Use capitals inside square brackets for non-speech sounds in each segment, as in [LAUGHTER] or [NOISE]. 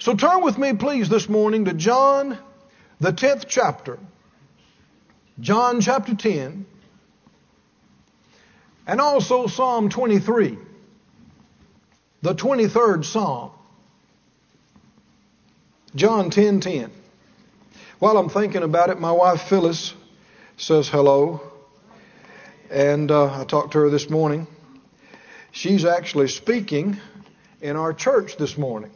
So turn with me, please, this morning to John, the 10th chapter. John chapter 10. And also Psalm 23, the 23rd Psalm. John 10 10. While I'm thinking about it, my wife Phyllis says hello. And uh, I talked to her this morning. She's actually speaking in our church this morning.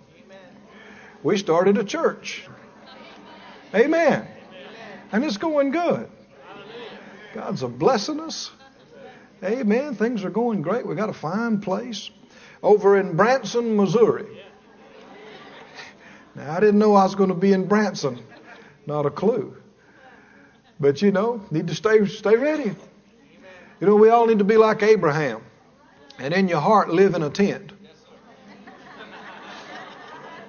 We started a church. Amen. And it's going good. God's a blessing us. Amen. Things are going great. We got a fine place over in Branson, Missouri. Now, I didn't know I was going to be in Branson. Not a clue. But you know, need to stay stay ready. You know, we all need to be like Abraham and in your heart live in a tent.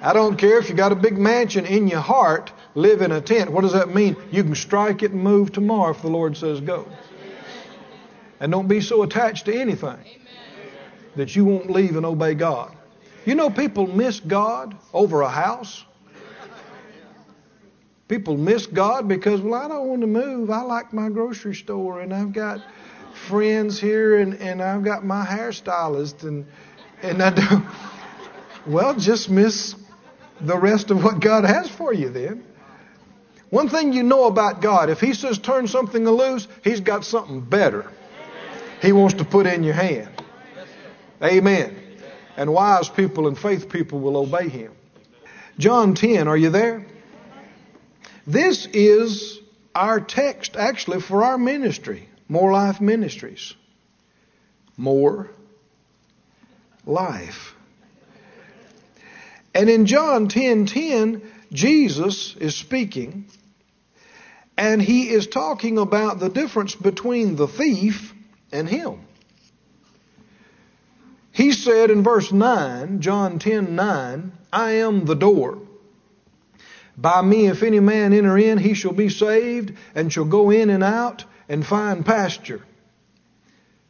I don't care if you got a big mansion in your heart, live in a tent. What does that mean? You can strike it and move tomorrow if the Lord says go. And don't be so attached to anything that you won't leave and obey God. You know, people miss God over a house. People miss God because, well, I don't want to move. I like my grocery store and I've got friends here and, and I've got my hairstylist and and I don't [LAUGHS] well just miss the rest of what God has for you then. One thing you know about God, if He says turn something loose, He's got something better He wants to put in your hand. Amen. And wise people and faith people will obey Him. John 10, are you there? This is our text actually for our ministry, More Life Ministries. More life. And in John 10:10, 10, 10, Jesus is speaking and he is talking about the difference between the thief and him. He said in verse 9, John 10 9, I am the door. By me, if any man enter in, he shall be saved and shall go in and out and find pasture.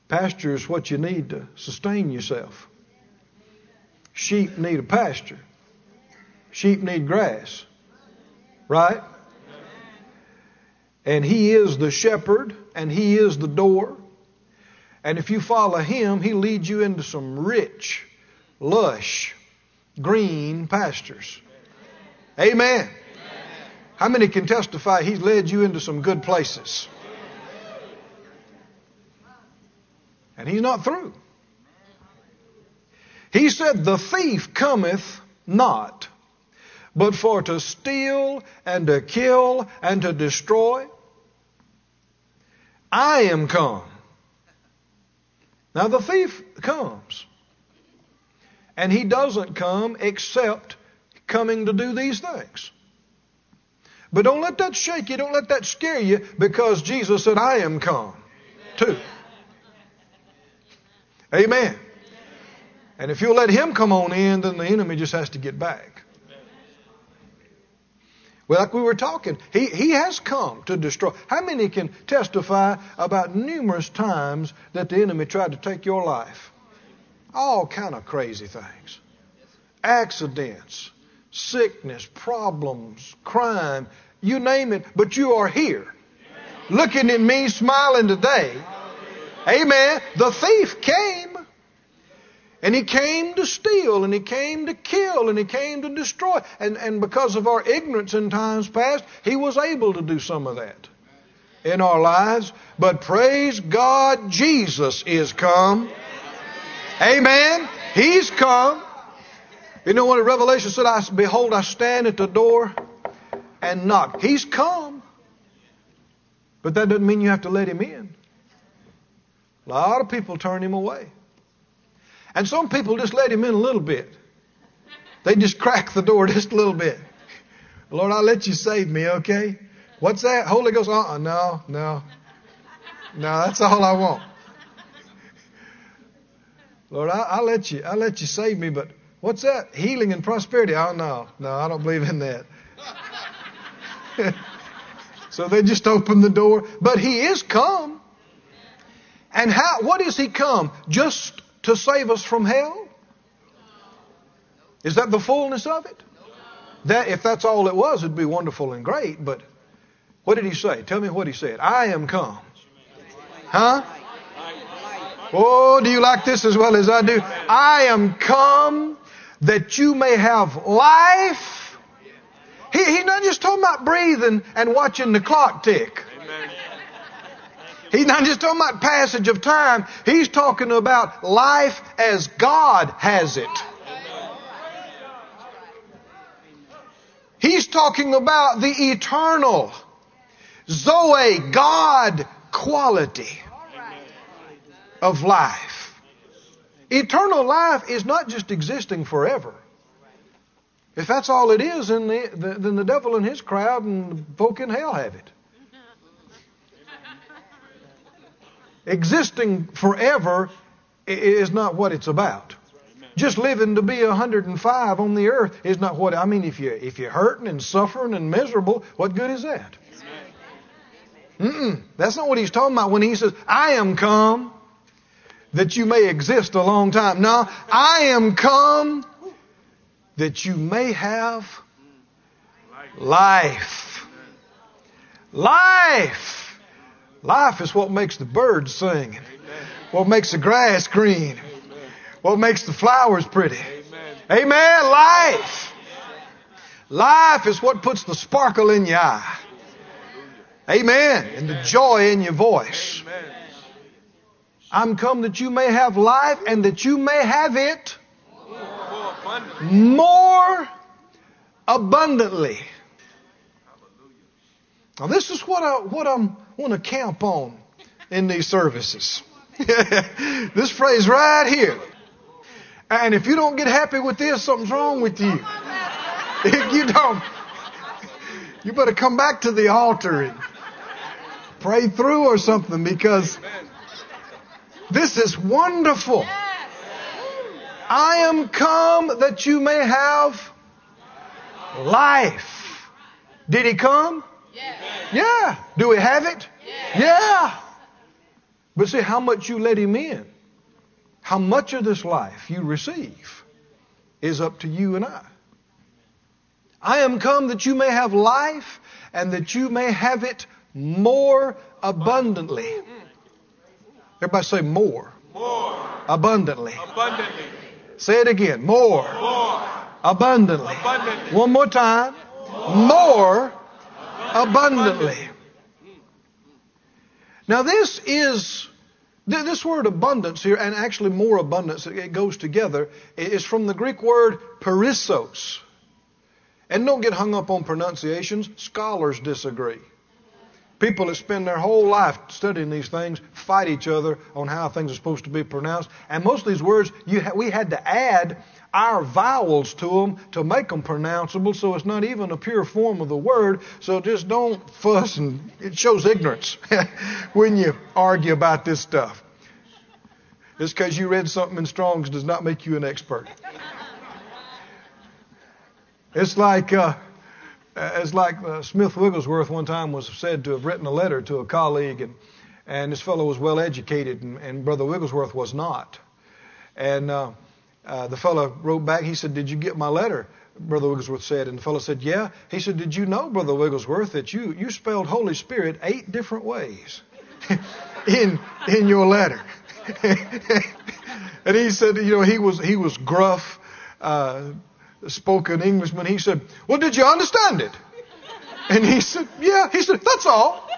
Pasture is what you need to sustain yourself. Sheep need a pasture. Sheep need grass. Right? And he is the shepherd and he is the door. And if you follow him, he leads you into some rich, lush, green pastures. Amen. How many can testify he's led you into some good places? And he's not through. He said, The thief cometh not, but for to steal and to kill and to destroy. I am come. Now the thief comes. And he doesn't come except coming to do these things. But don't let that shake you, don't let that scare you, because Jesus said, I am come too. Amen. And if you'll let him come on in, then the enemy just has to get back. Well, like we were talking, he, he has come to destroy. How many can testify about numerous times that the enemy tried to take your life? All kind of crazy things. Accidents, sickness, problems, crime, you name it, but you are here. Looking at me, smiling today. Amen. The thief came. And he came to steal, and he came to kill, and he came to destroy. And, and because of our ignorance in times past, he was able to do some of that in our lives. But praise God, Jesus is come. Amen. He's come. You know what Revelation said? I behold, I stand at the door and knock. He's come. But that doesn't mean you have to let him in. A lot of people turn him away. And some people just let him in a little bit. They just crack the door [LAUGHS] just a little bit. Lord, I'll let you save me, okay? What's that? Holy Ghost? Uh-uh, no, no. No, that's all I want. Lord, I, will let you, I'll let you save me, but what's that? Healing and prosperity? Oh no, no, I don't believe in that. [LAUGHS] so they just open the door, but He is come. And how? What is He come? Just to save us from hell? Is that the fullness of it? that if that's all it was, it'd be wonderful and great. But what did he say? Tell me what he said. I am come. Huh? Oh, do you like this as well as I do? I am come that you may have life. He, he's not just talking about breathing and watching the clock tick. He's not just talking about passage of time. He's talking about life as God has it. He's talking about the eternal Zoe, God quality of life. Eternal life is not just existing forever. If that's all it is, then the, the, then the devil and his crowd and folk in hell have it. Existing forever is not what it's about. Just living to be 105 on the earth is not what I mean. If you if you're hurting and suffering and miserable, what good is that? Mm-mm, that's not what he's talking about when he says, "I am come that you may exist a long time." Now, I am come that you may have life. Life. Life is what makes the birds sing, what makes the grass green, what makes the flowers pretty. Amen. Life. Life is what puts the sparkle in your eye. Amen. And the joy in your voice. I'm come that you may have life and that you may have it more abundantly. Now, this is what I what I'm want to camp on in these services. [LAUGHS] this phrase right here. And if you don't get happy with this, something's wrong with you. [LAUGHS] If you don't, you better come back to the altar and pray through or something because this is wonderful. I am come that you may have life. Did he come? Yeah. Do we have it? Yeah. yeah. But see how much you let him in. How much of this life you receive is up to you and I. I am come that you may have life and that you may have it more abundantly. Everybody say more. More. Abundantly. Abundantly. Say it again. More. More. Abundantly. Abundantly. One more time. More abundantly. Now, this is, this word abundance here, and actually more abundance, it goes together, is from the Greek word perissos. And don't get hung up on pronunciations. Scholars disagree. People that spend their whole life studying these things fight each other on how things are supposed to be pronounced. And most of these words, ha- we had to add our vowels to them to make them pronounceable, so it's not even a pure form of the word. So just don't fuss, and it shows ignorance [LAUGHS] when you argue about this stuff. Just because you read something in Strong's does not make you an expert. It's like. Uh, it's like uh, Smith Wigglesworth one time was said to have written a letter to a colleague, and, and this fellow was well educated, and, and Brother Wigglesworth was not. And uh, uh, the fellow wrote back, he said, Did you get my letter? Brother Wigglesworth said. And the fellow said, Yeah. He said, Did you know, Brother Wigglesworth, that you, you spelled Holy Spirit eight different ways [LAUGHS] in, in your letter? [LAUGHS] and he said, You know, he was, he was gruff. Uh, spoken Englishman. He said, Well, did you understand it? And he said, Yeah. He said, That's all.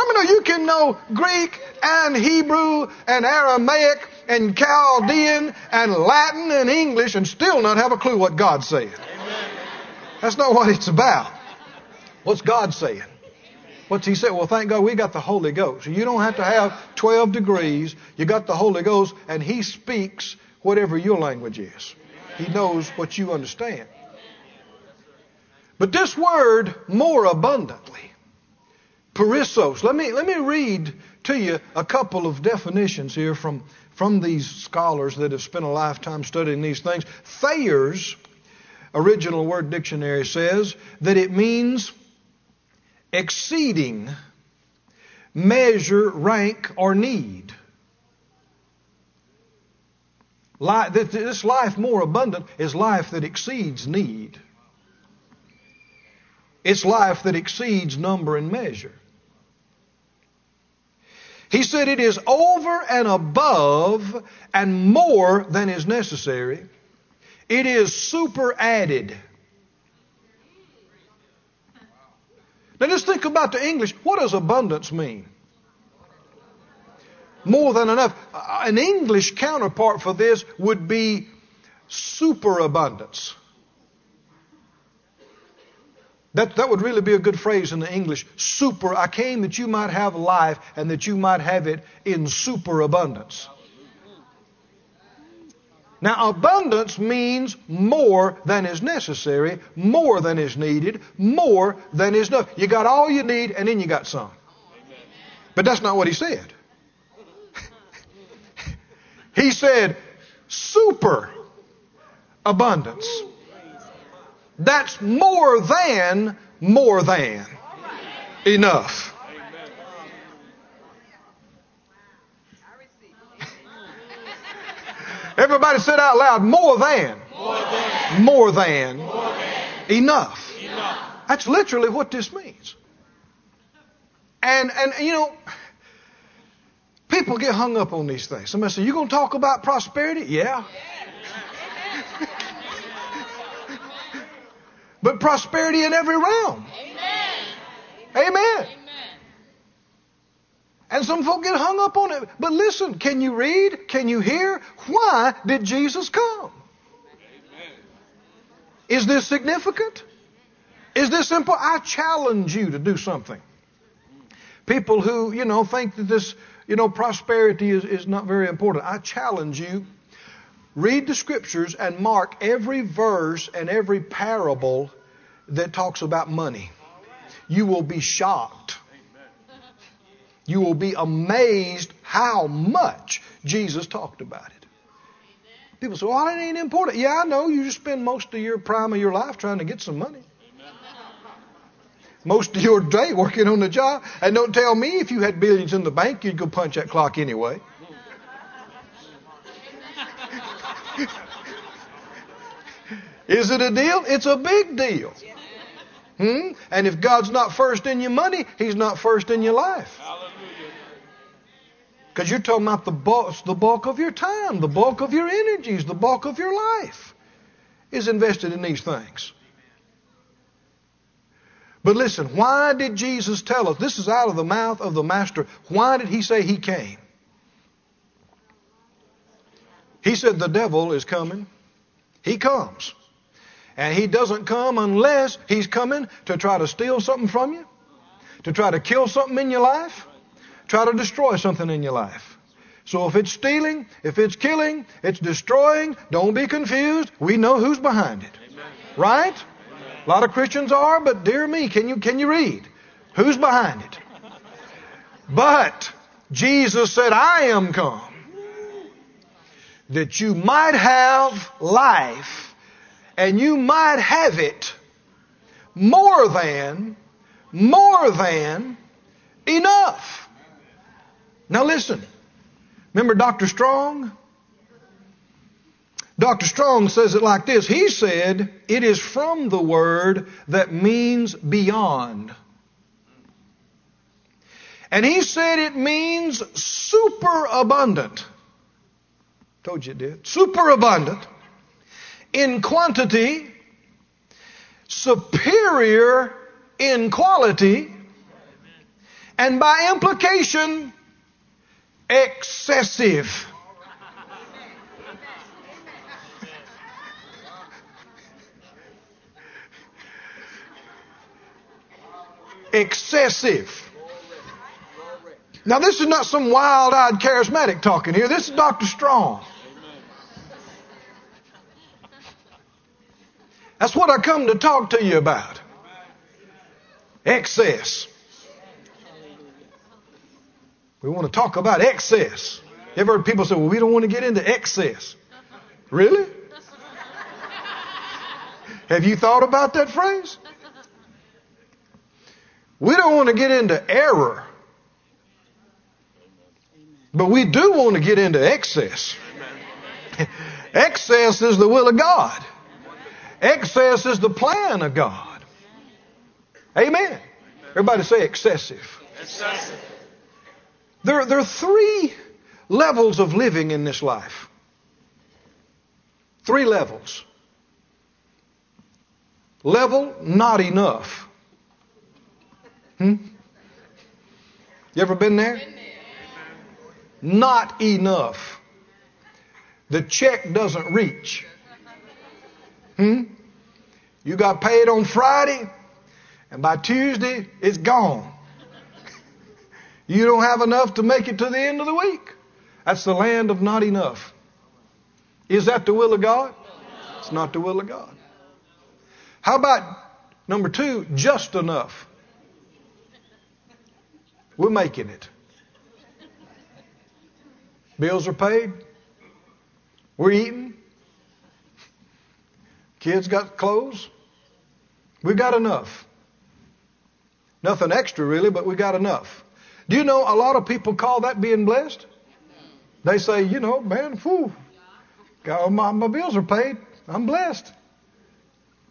How many of you can know Greek and Hebrew and Aramaic and Chaldean and Latin and English and still not have a clue what God's saying? That's not what it's about. What's God saying? What's he say? Well, thank God we got the Holy Ghost. You don't have to have 12 degrees. You got the Holy Ghost, and He speaks whatever your language is. He knows what you understand. But this word, more abundantly, perissos. Let me, let me read to you a couple of definitions here from, from these scholars that have spent a lifetime studying these things. Thayer's original word dictionary says that it means exceeding, measure, rank, or need. Life, This life more abundant is life that exceeds need. It's life that exceeds number and measure. He said it is over and above and more than is necessary. It is super added. Now just think about the English. What does abundance mean? More than enough. An English counterpart for this would be superabundance. That, that would really be a good phrase in the English. Super. I came that you might have life and that you might have it in superabundance. Now, abundance means more than is necessary, more than is needed, more than is enough. You got all you need, and then you got some. But that's not what he said. [LAUGHS] he said super abundance. That's more than more than enough. Everybody said out loud, more than. More than. More than. More than. Enough. Enough. That's literally what this means. And, and, you know, people get hung up on these things. Somebody say, you going to talk about prosperity? Yeah. But prosperity in every realm. Amen. Amen. And some folk get hung up on it. But listen, can you read? Can you hear? Why did Jesus come? Is this significant? Is this simple? I challenge you to do something. People who, you know, think that this, you know, prosperity is, is not very important. I challenge you. Read the scriptures and mark every verse and every parable that talks about money. You will be shocked you will be amazed how much Jesus talked about it. People say, well, it ain't important. Yeah, I know. You just spend most of your prime of your life trying to get some money. Most of your day working on the job. And don't tell me if you had billions in the bank, you'd go punch that clock anyway. [LAUGHS] Is it a deal? It's a big deal. Hmm? And if God's not first in your money, He's not first in your life. Because you're talking about the bulk, the bulk of your time, the bulk of your energies, the bulk of your life is invested in these things. But listen, why did Jesus tell us? This is out of the mouth of the Master. Why did he say he came? He said the devil is coming. He comes. And he doesn't come unless he's coming to try to steal something from you, to try to kill something in your life, try to destroy something in your life. So if it's stealing, if it's killing, it's destroying, don't be confused. We know who's behind it. Amen. Right? Amen. A lot of Christians are, but dear me, can you can you read? Who's behind it? But Jesus said, I am come that you might have life and you might have it more than, more than enough. Now listen. Remember Dr. Strong? Dr. Strong says it like this. He said, it is from the word that means beyond. And he said it means super abundant. Told you it did. Superabundant in quantity, superior in quality, and by implication, excessive. excessive. Now, this is not some wild eyed charismatic talking here. This is Dr. Strong. That's what I come to talk to you about. Excess. We want to talk about excess. You ever heard people say, well, we don't want to get into excess? Really? Have you thought about that phrase? We don't want to get into error. But we do want to get into excess. [LAUGHS] Excess is the will of God. Excess is the plan of God. Amen. Everybody say excessive. Excessive. There, there are three levels of living in this life. Three levels. Level, not enough. Hmm? You ever been there? Not enough. The check doesn't reach. Hmm? You got paid on Friday, and by Tuesday, it's gone. [LAUGHS] you don't have enough to make it to the end of the week. That's the land of not enough. Is that the will of God? It's not the will of God. How about number two, just enough? We're making it. Bills are paid. We're eating. Kids got clothes. We got enough. Nothing extra really, but we got enough. Do you know a lot of people call that being blessed? They say, you know, man, whew, my, my bills are paid. I'm blessed.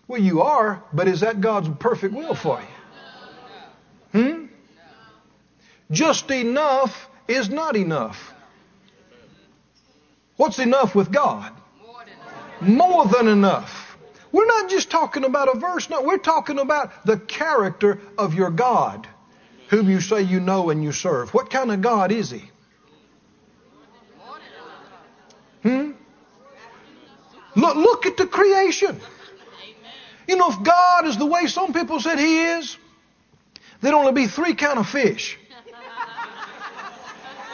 Well, you are, but is that God's perfect will for you? Hmm? Just enough is not enough. What's enough with God? More than enough. We're not just talking about a verse, no, we're talking about the character of your God, whom you say you know and you serve. What kind of God is He? Hmm? Look, look at the creation. You know, if God is the way some people said He is, there'd only be three kind of fish.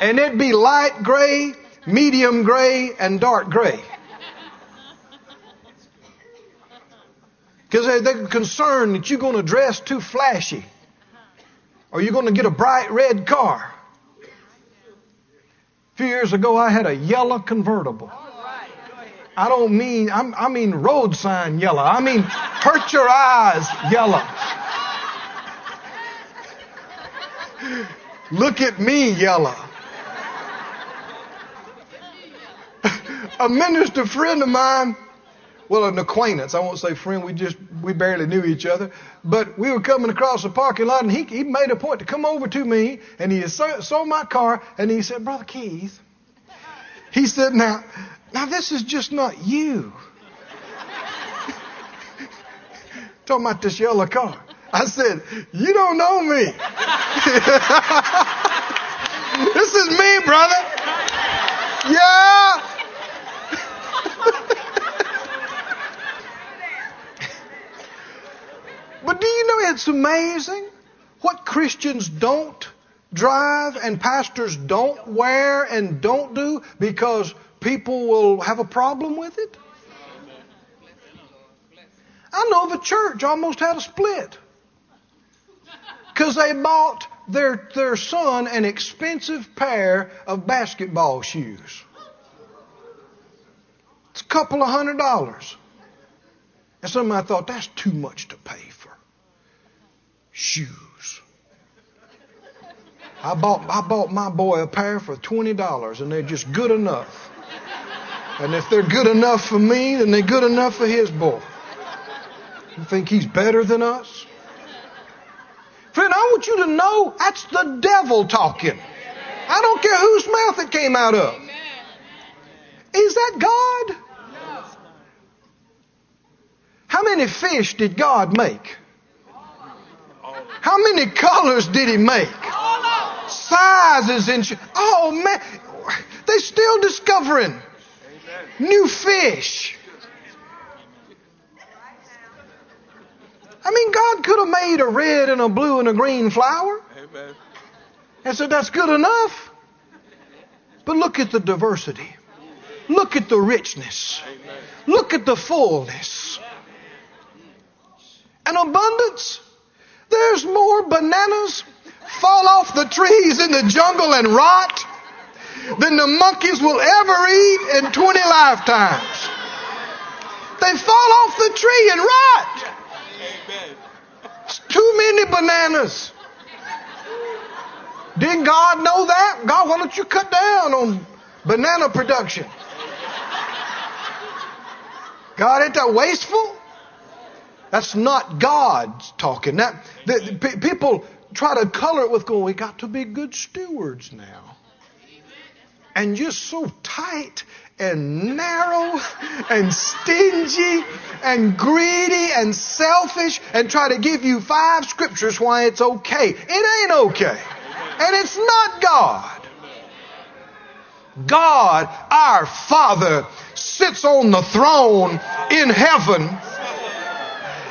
And it'd be light gray, medium gray, and dark gray. Because they're concerned that you're going to dress too flashy. Or you're going to get a bright red car. A few years ago, I had a yellow convertible. I don't mean, I'm, i mean road sign yellow. I mean hurt your eyes yellow. Look at me yellow. [LAUGHS] a minister friend of mine, well, an acquaintance, I won't say friend, we just, we barely knew each other, but we were coming across the parking lot and he, he made a point to come over to me and he saw, my car and he said, Brother Keith, he said, now, now this is just not you. [LAUGHS] Talking about this yellow car. I said, you don't know me. [LAUGHS] this is me, brother. Yeah. but do you know it's amazing what Christians don't drive and pastors don't wear and don't do because people will have a problem with it? I know of a church almost had a split because they bought their, their son an expensive pair of basketball shoes. It's a couple of hundred dollars. And somebody thought that's too much to pay for shoes. I bought, I bought my boy a pair for $20 and they're just good enough. And if they're good enough for me, then they're good enough for his boy. You think he's better than us? Friend, I want you to know that's the devil talking. I don't care whose mouth it came out of. Is that God? How many fish did God make? How many colors did He make? Sizes and oh man, they're still discovering new fish. I mean, God could have made a red and a blue and a green flower. Amen. And said, that's good enough. But look at the diversity. Look at the richness. Amen. Look at the fullness. And abundance. There's more bananas fall off the trees in the jungle and rot than the monkeys will ever eat in 20 lifetimes. They fall off the tree and rot. It's too many bananas. Didn't God know that? God, why don't you cut down on banana production? God ain't that wasteful? That's not God talking. That the, the, people try to color it with going, we got to be good stewards now. And you're so tight and narrow and stingy and greedy and selfish and try to give you five scriptures why it's okay. It ain't okay. And it's not God. God, our Father, sits on the throne in heaven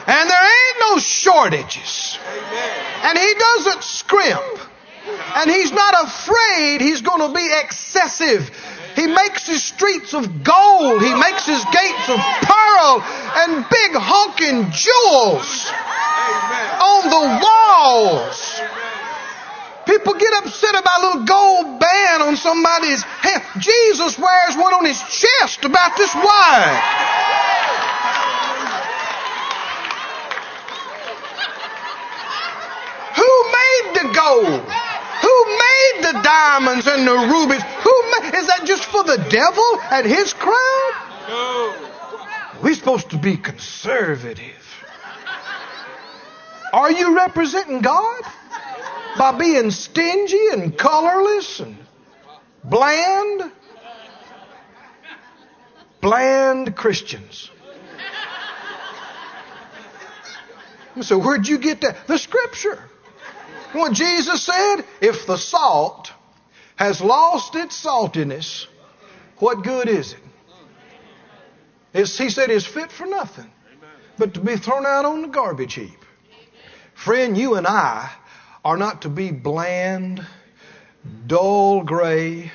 and there ain't no shortages. And He doesn't scrimp. And He's not afraid He's going to be excessive he makes his streets of gold. He makes his gates of pearl and big honking jewels on the walls. People get upset about a little gold band on somebody's head. Jesus wears one on his chest about this wide. Who made the gold? Who made the diamonds and the rubies? Who made, is that just for the devil and his crowd? No. We're supposed to be conservative. Are you representing God by being stingy and colorless and bland? Bland Christians. So where'd you get that? The scripture. What Jesus said, if the salt has lost its saltiness, what good is it? It's, he said it's fit for nothing but to be thrown out on the garbage heap. Friend, you and I are not to be bland, dull gray,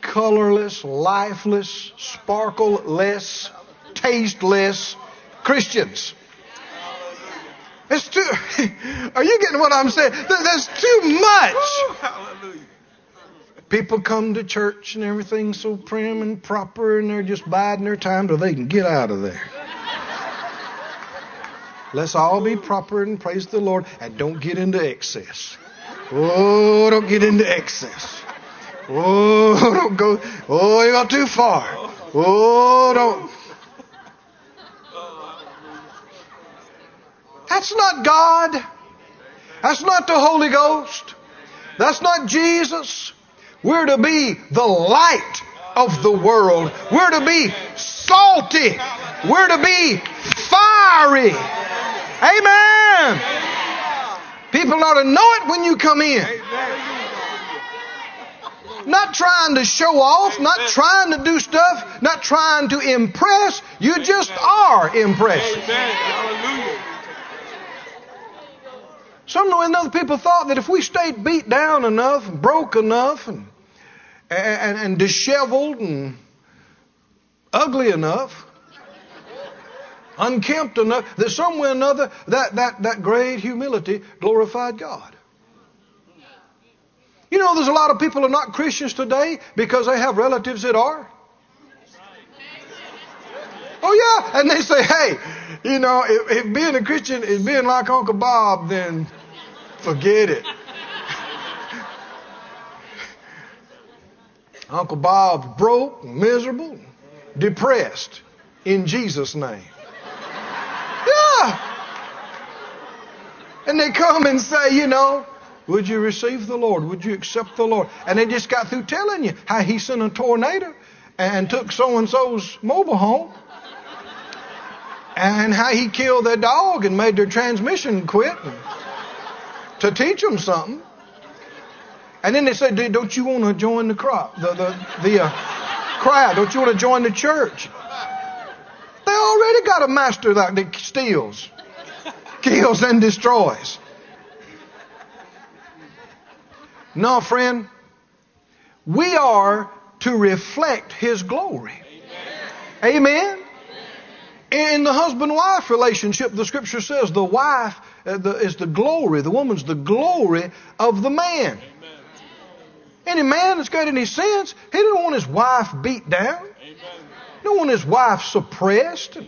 colorless, lifeless, sparkleless, tasteless Christians. It's too. [LAUGHS] Are you getting what I'm saying? There's too much. People come to church and everything's so prim and proper, and they're just biding their time till they can get out of there. Let's all be proper and praise the Lord, and don't get into excess. Oh, don't get into excess. Oh, [LAUGHS] don't go. Oh, you got too far. Oh, don't. That's not God. That's not the Holy Ghost. That's not Jesus. We're to be the light of the world. We're to be salty. We're to be fiery. Amen. People ought to know it when you come in. Not trying to show off, not trying to do stuff, not trying to impress. You just are impressing. Some other people thought that if we stayed beat down enough, broke enough, and, and, and disheveled and ugly enough, unkempt enough, that somewhere or another that, that, that great humility glorified God. You know, there's a lot of people who are not Christians today because they have relatives that are. Oh yeah, and they say, hey, you know, if, if being a Christian is being like Uncle Bob, then Forget it. Uncle Bob's broke, miserable, depressed in Jesus' name. Yeah. And they come and say, you know, would you receive the Lord? Would you accept the Lord? And they just got through telling you how he sent a tornado and took so and so's mobile home and how he killed their dog and made their transmission quit. And, to teach them something. And then they said, "Don't you want to join the crop, the the the uh, crowd? Don't you want to join the church?" They already got a master that steals, kills, and destroys. No, friend, we are to reflect His glory. Amen. In the husband wife relationship, the scripture says the wife uh, is the glory, the woman's the glory of the man. Any man that's got any sense, he don't want his wife beat down. He don't want his wife suppressed.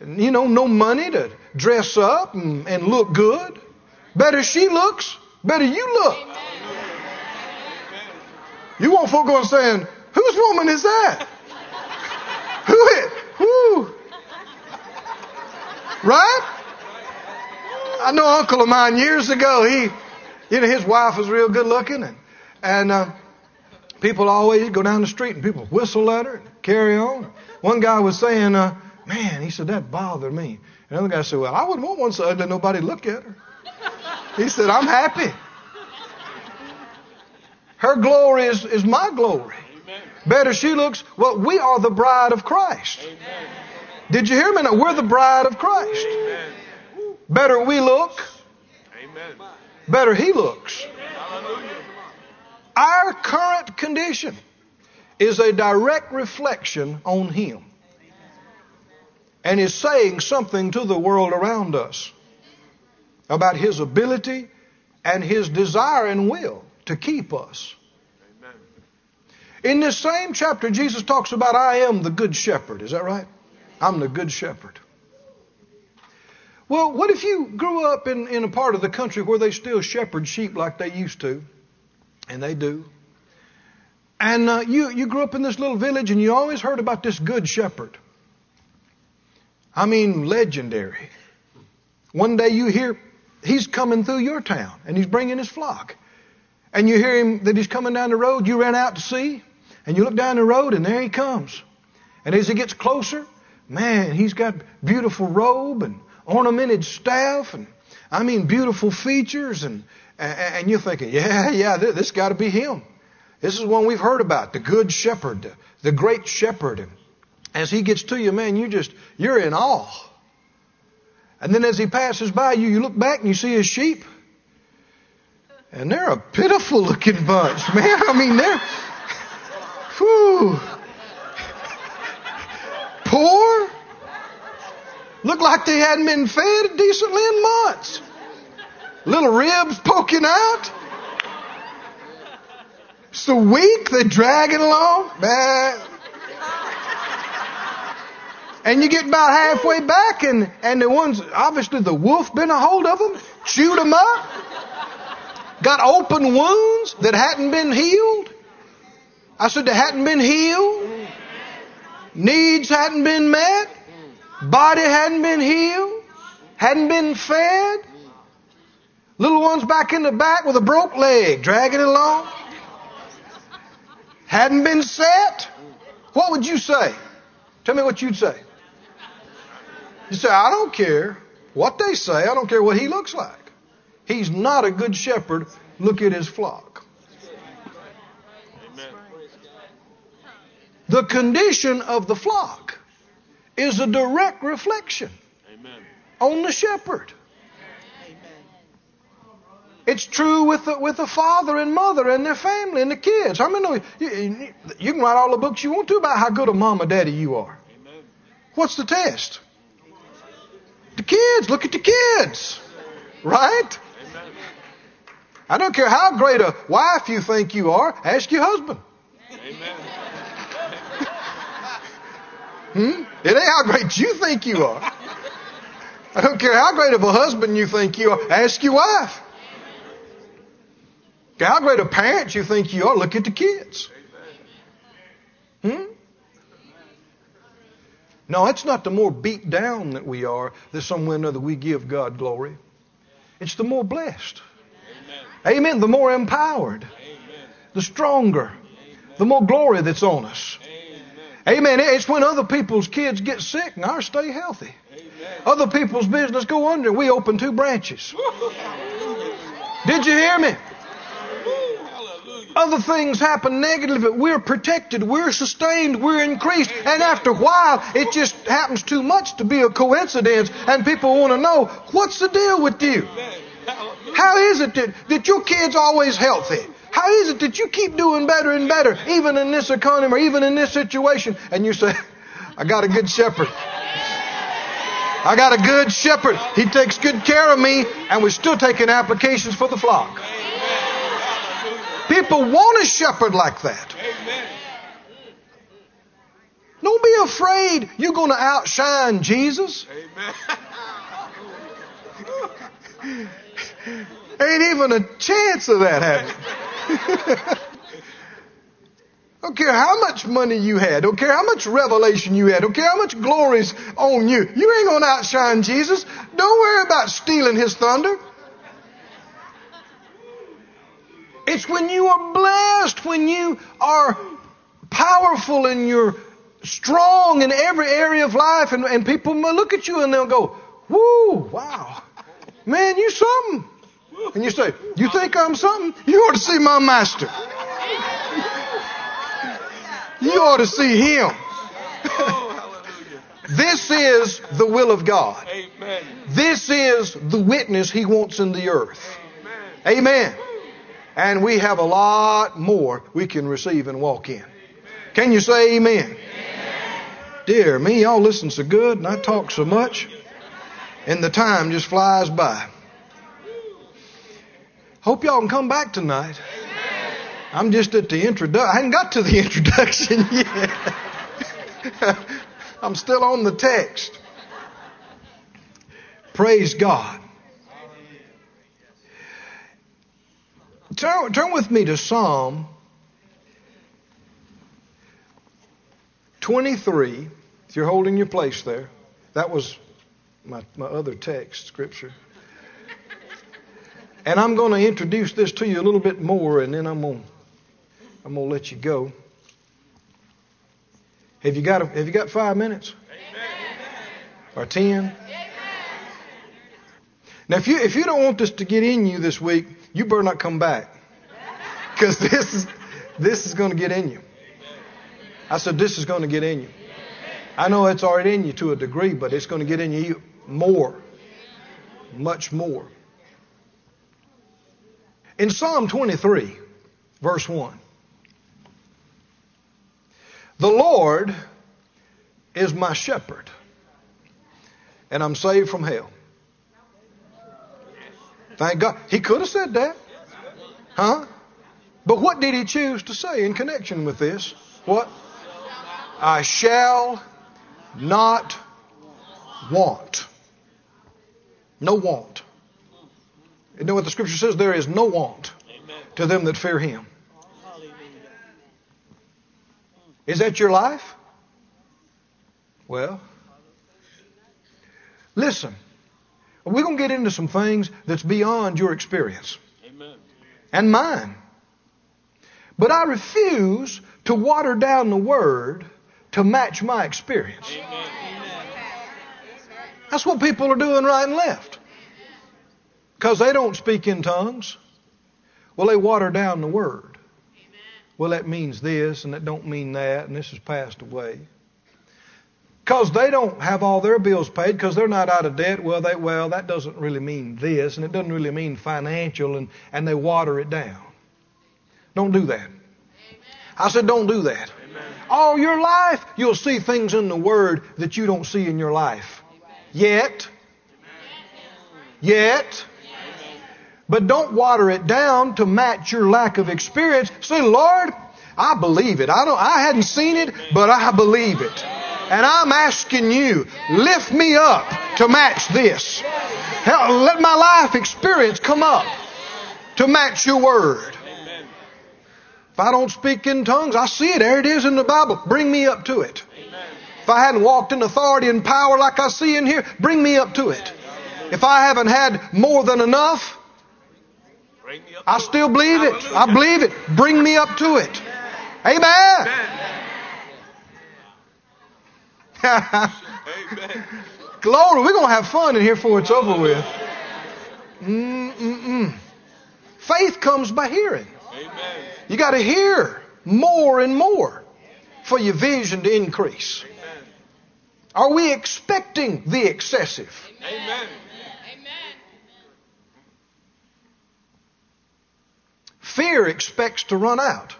And, you know, no money to dress up and, and look good. Better she looks, better you look. You want folk going saying, whose woman is that? [LAUGHS] Who is? Who? Right? I know an uncle of mine years ago, he, you know, his wife was real good looking and, and, uh, people always go down the street and people whistle at her and carry on. One guy was saying, uh, man, he said, that bothered me. Another guy said, well, I wouldn't want one so ugly nobody look at her. He said, I'm happy. Her glory is, is my glory. Amen. Better she looks. Well, we are the bride of Christ. Amen. Did you hear me? Now, we're the bride of Christ. Amen. Better we look. Amen. Better he looks. Our current condition is a direct reflection on him and is saying something to the world around us about his ability and his desire and will to keep us. Amen. In this same chapter, Jesus talks about, I am the good shepherd. Is that right? I'm the good shepherd. Well, what if you grew up in, in a part of the country where they still shepherd sheep like they used to? And they do. And uh, you, you grew up in this little village and you always heard about this good shepherd. I mean, legendary. One day you hear he's coming through your town and he's bringing his flock. And you hear him that he's coming down the road. You ran out to see and you look down the road and there he comes. And as he gets closer, man, he's got beautiful robe and ornamented staff and I mean beautiful features and and you're thinking, yeah, yeah, this got to be him. This is one we've heard about, the good shepherd, the great shepherd. And as he gets to you, man, you just you're in awe. And then as he passes by you, you look back and you see his sheep. And they're a pitiful looking bunch, [LAUGHS] man. I mean, they're whew, poor, Looked like they hadn't been fed decently in months. Little ribs poking out. So weak, they drag it along. Bah. And you get about halfway back, and, and the ones, obviously the wolf been a hold of them, chewed them up, got open wounds that hadn't been healed. I said they hadn't been healed. Needs hadn't been met. Body hadn't been healed, hadn't been fed. Little ones back in the back with a broke leg, dragging it along. Hadn't been set. What would you say? Tell me what you'd say. You say, I don't care what they say. I don't care what he looks like. He's not a good shepherd. Look at his flock. Amen. The condition of the flock is a direct reflection Amen. on the shepherd. It's true with the, with the father and mother and their family and the kids. I mean, you, you can write all the books you want to about how good a mom or daddy you are. Amen. What's the test? The kids. Look at the kids. Right? Amen. I don't care how great a wife you think you are. Ask your husband. Amen. Hmm? It ain't how great you think you are. I don't care how great of a husband you think you are. Ask your wife. How great a parent you think you are. Look at the kids. Hmm? No, it's not the more beat down that we are that some way or another we give God glory. It's the more blessed. Amen. Amen. The more empowered. Amen. The stronger. Amen. The more glory that's on us. Amen. It's when other people's kids get sick and ours stay healthy. Amen. Other people's business go under we open two branches. [LAUGHS] Did you hear me? Other things happen negative, but we're protected, we're sustained, we're increased. And after a while, it just happens too much to be a coincidence, and people want to know what's the deal with you? How is it that, that your kid's always healthy? How is it that you keep doing better and better, even in this economy or even in this situation? And you say, I got a good shepherd. I got a good shepherd. He takes good care of me, and we're still taking applications for the flock. People want a shepherd like that. Don't be afraid you're going to outshine Jesus. Ain't even a chance of that happening. Don't care how much money you had. Don't care how much revelation you had. Don't care how much glory's on you. You ain't going to outshine Jesus. Don't worry about stealing his thunder. It's when you are blessed, when you are powerful and you're strong in every area of life, and, and people look at you and they'll go, Woo, wow. Man, you something. And you say, You think I'm something? You ought to see my master. You ought to see him. [LAUGHS] this is the will of God. This is the witness he wants in the earth. Amen. And we have a lot more we can receive and walk in. Can you say amen? Dear me, y'all listen so good and I talk so much, and the time just flies by. Hope y'all can come back tonight. I'm just at the introduction. I haven't got to the [LAUGHS] introduction yet. [LAUGHS] I'm still on the text. Praise God. Turn, turn with me to Psalm 23. If you're holding your place there, that was my, my other text, scripture. And I'm going to introduce this to you a little bit more, and then I'm going to, I'm going to let you go. Have you got, a, have you got five minutes? Amen. Or ten? Amen. Now, if you, if you don't want this to get in you this week, you better not come back. Because this is, this is going to get in you. I said, this is going to get in you. I know it's already in you to a degree, but it's going to get in you more. Much more. In Psalm 23, verse 1, the Lord is my shepherd, and I'm saved from hell. Thank God. He could have said that. Huh? But what did he choose to say in connection with this? What? I shall not want. No want. You know what the scripture says? There is no want Amen. to them that fear him. Is that your life? Well, listen. We're going to get into some things that's beyond your experience Amen. and mine. But I refuse to water down the word to match my experience. Amen. That's what people are doing right and left. Because they don't speak in tongues. Well, they water down the word. Well, that means this and that don't mean that, and this has passed away. Because they don't have all their bills paid because they're not out of debt. Well, they well that doesn't really mean this, and it doesn't really mean financial, and, and they water it down. Don't do that. Amen. I said, don't do that. Amen. All your life, you'll see things in the Word that you don't see in your life. Yet. Yet. But don't water it down to match your lack of experience. Say, Lord, I believe it. I don't, I hadn't seen it, but I believe it. And I'm asking you, lift me up to match this. Let my life experience come up to match your word. If I don't speak in tongues, I see it. There it is in the Bible. Bring me up to it. If I hadn't walked in authority and power like I see in here, bring me up to it. If I haven't had more than enough, I still believe it. I believe it. Bring me up to it. Amen. [LAUGHS] Glory. We're going to have fun in here before it's over with. Mm-mm-mm. Faith comes by hearing. You got to hear more and more for your vision to increase. Are we expecting the excessive? Amen. Fear expects to run out.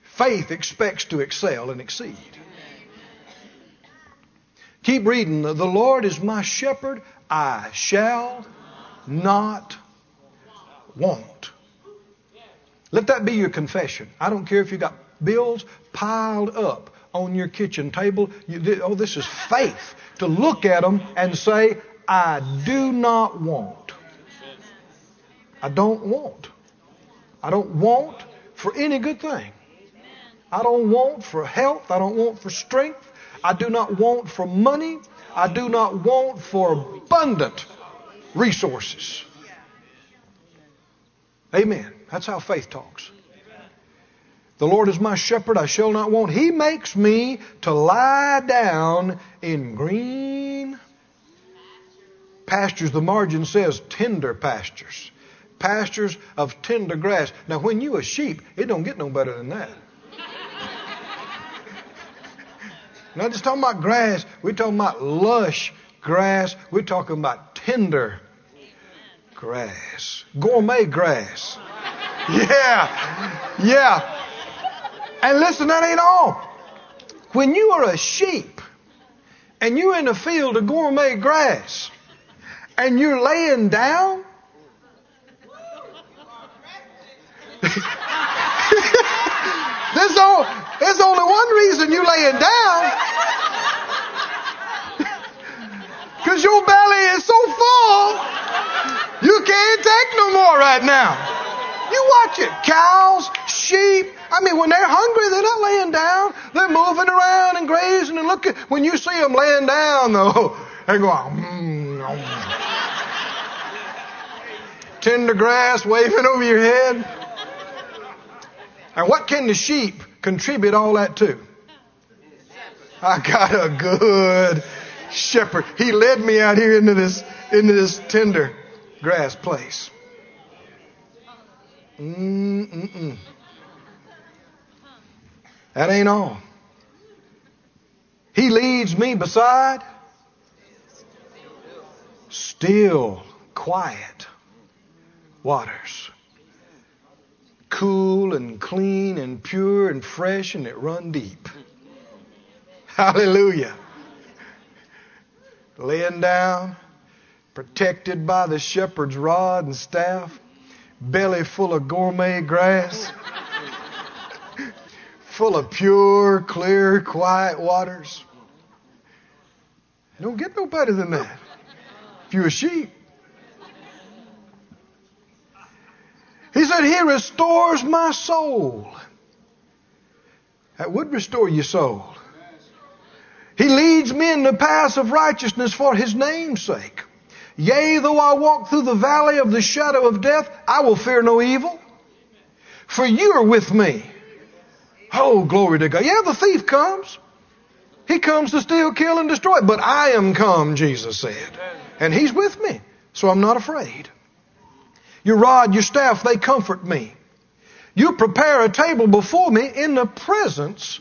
Faith expects to excel and exceed. Keep reading. The Lord is my shepherd. I shall not want. Let that be your confession. I don't care if you got bills piled up on your kitchen table. You, oh, this is faith to look at them and say, I do not want. I don't want. I don't want for any good thing. I don't want for health. I don't want for strength. I do not want for money. I do not want for abundant resources. Amen. That's how faith talks. The Lord is my shepherd, I shall not want. He makes me to lie down in green pastures. The margin says tender pastures. Pastures of tender grass. Now, when you a sheep, it don't get no better than that. [LAUGHS] Not just talking about grass. We're talking about lush grass. We're talking about tender grass. Gourmet grass. [LAUGHS] Yeah. Yeah. And listen, that ain't all. When you are a sheep and you're in a field of gourmet grass and you're laying down, there's, no, there's only one reason you're laying down. [LAUGHS] Because your belly is so full, you can't take no more right now. You watch it. Cows, sheep, I mean, when they're hungry, they're not laying down. They're moving around and grazing and looking. When you see them laying down, though, [LAUGHS] they go, mm, mm. tender grass waving over your head. And what can the sheep contribute all that to? I got a good shepherd. He led me out here into this into this tender grass place. Mm-mm-mm. That ain't all. He leads me beside still, quiet waters. Cool and clean and pure and fresh and it run deep. Hallelujah. Laying down, protected by the shepherd's rod and staff, belly full of gourmet grass [LAUGHS] full of pure, clear, quiet waters. Don't get no better than that if you're a sheep. He said, He restores my soul. That would restore your soul. He leads me in the paths of righteousness for His name's sake. Yea, though I walk through the valley of the shadow of death, I will fear no evil. For you are with me. Oh, glory to God. Yeah, the thief comes. He comes to steal, kill, and destroy. But I am come, Jesus said. And He's with me. So I'm not afraid. Your rod, your staff, they comfort me. You prepare a table before me in the presence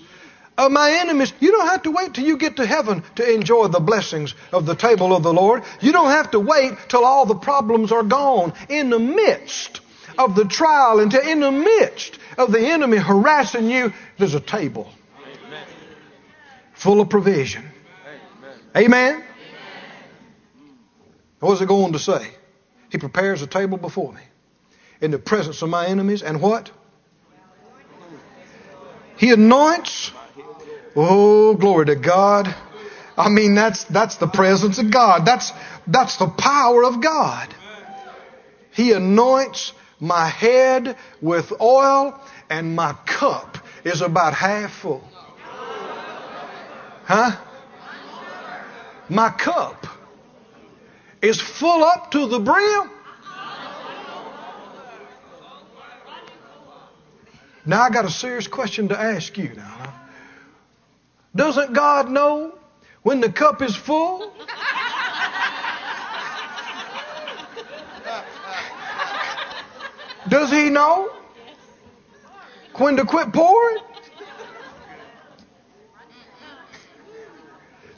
of my enemies. You don't have to wait till you get to heaven to enjoy the blessings of the table of the Lord. You don't have to wait till all the problems are gone. In the midst of the trial and in the midst of the enemy harassing you, there's a table Amen. full of provision. Amen. Amen. What was it going to say? He prepares a table before me in the presence of my enemies, and what? He anoints. Oh, glory to God. I mean, that's, that's the presence of God. That's, that's the power of God. He anoints my head with oil, and my cup is about half full. Huh? My cup is full up to the brim. Now I got a serious question to ask you now. Doesn't God know when the cup is full? Does he know when to quit pouring?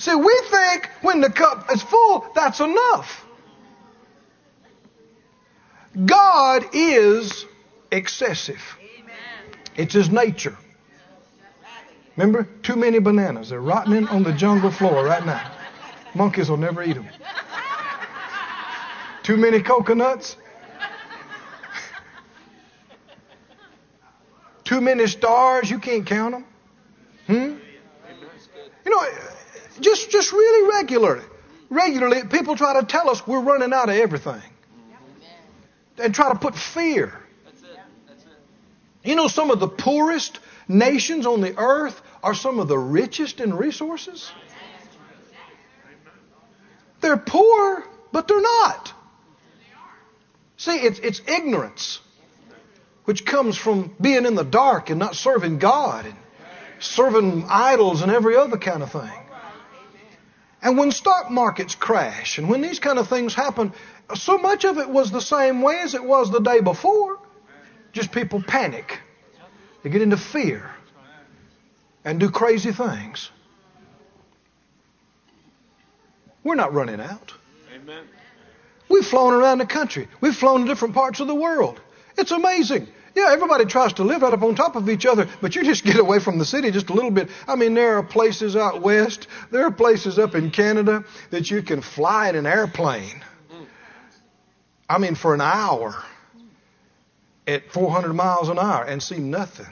See, we think when the cup is full, that's enough. God is excessive. It's his nature. Remember, too many bananas. They're rotting on the jungle floor right now. Monkeys will never eat them. Too many coconuts. Too many stars, you can't count them. Hmm? You know, just just really regularly, regularly, people try to tell us we're running out of everything, and try to put fear You know, some of the poorest nations on the earth are some of the richest in resources. They're poor, but they're not. See, it's, it's ignorance, which comes from being in the dark and not serving God and serving idols and every other kind of thing. And when stock markets crash and when these kind of things happen, so much of it was the same way as it was the day before. Just people panic. They get into fear and do crazy things. We're not running out. Amen. We've flown around the country. We've flown to different parts of the world. It's amazing. Yeah, everybody tries to live right up on top of each other, but you just get away from the city just a little bit. I mean, there are places out west, there are places up in Canada that you can fly in an airplane. I mean, for an hour at 400 miles an hour and see nothing.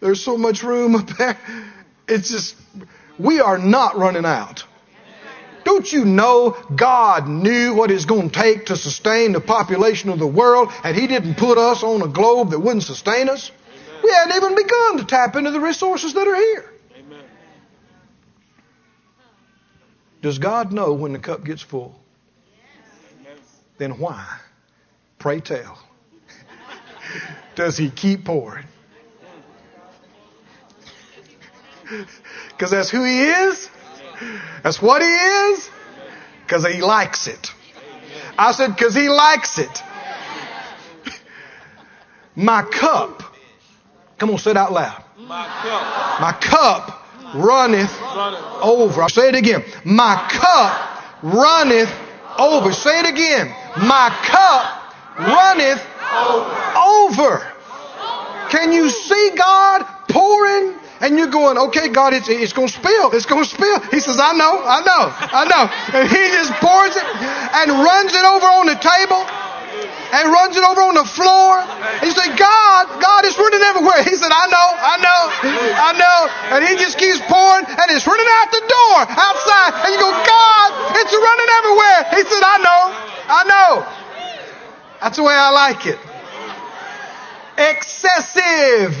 There's so much room up there. It's just, we are not running out. Don't you know God knew what it's going to take to sustain the population of the world, and He didn't put us on a globe that wouldn't sustain us? Amen. We hadn't even begun to tap into the resources that are here. Amen. Does God know when the cup gets full? Yes. Then why? Pray tell. [LAUGHS] Does He keep pouring? [LAUGHS] Because that's who He is. That's what He is. Because He likes it. I said, because He likes it. My cup. Come on, say it out loud. My cup. My cup runneth over. I'll say it again. My cup runneth over. Say it again. My cup runneth over. Can you see God pouring and you're going, okay, God, it's, it's going to spill. It's going to spill. He says, I know, I know, I know. And he just pours it and runs it over on the table and runs it over on the floor. And you say, God, God is running everywhere. He said, I know, I know, I know. And he just keeps pouring and it's running out the door outside. And you go, God, it's running everywhere. He said, I know, I know. That's the way I like it. Excessive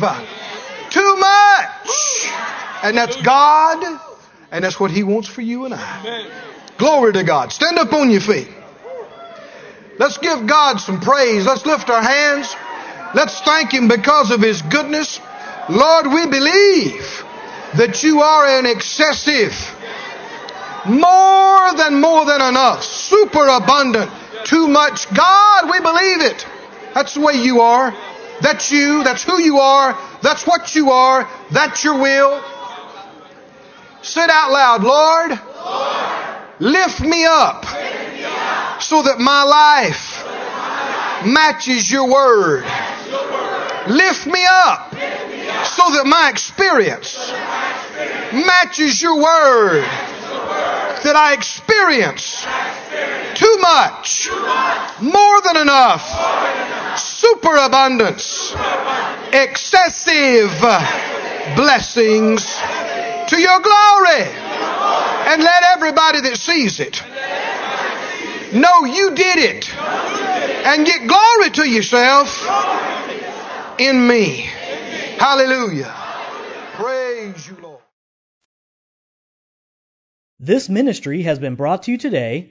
too much. And that's God, and that's what He wants for you and I. Glory to God. Stand up on your feet. Let's give God some praise. Let's lift our hands. Let's thank Him because of His goodness. Lord, we believe that you are an excessive, more than more than enough, super abundant, too much. God, we believe it. That's the way you are. That's you. That's who you are. That's what you are. That's your will. Sit out loud, Lord. Lord lift, me up, lift me up so that my life, that my life matches, your word. your word. Lift me up, so that my experience, matches, your word. That I experience too, much, more than enough, more than enough. Super, abundance, super excessive blessings to your glory. And let everybody that sees it know you did it. And get glory to yourself in me. Hallelujah. Praise you, Lord. This ministry has been brought to you today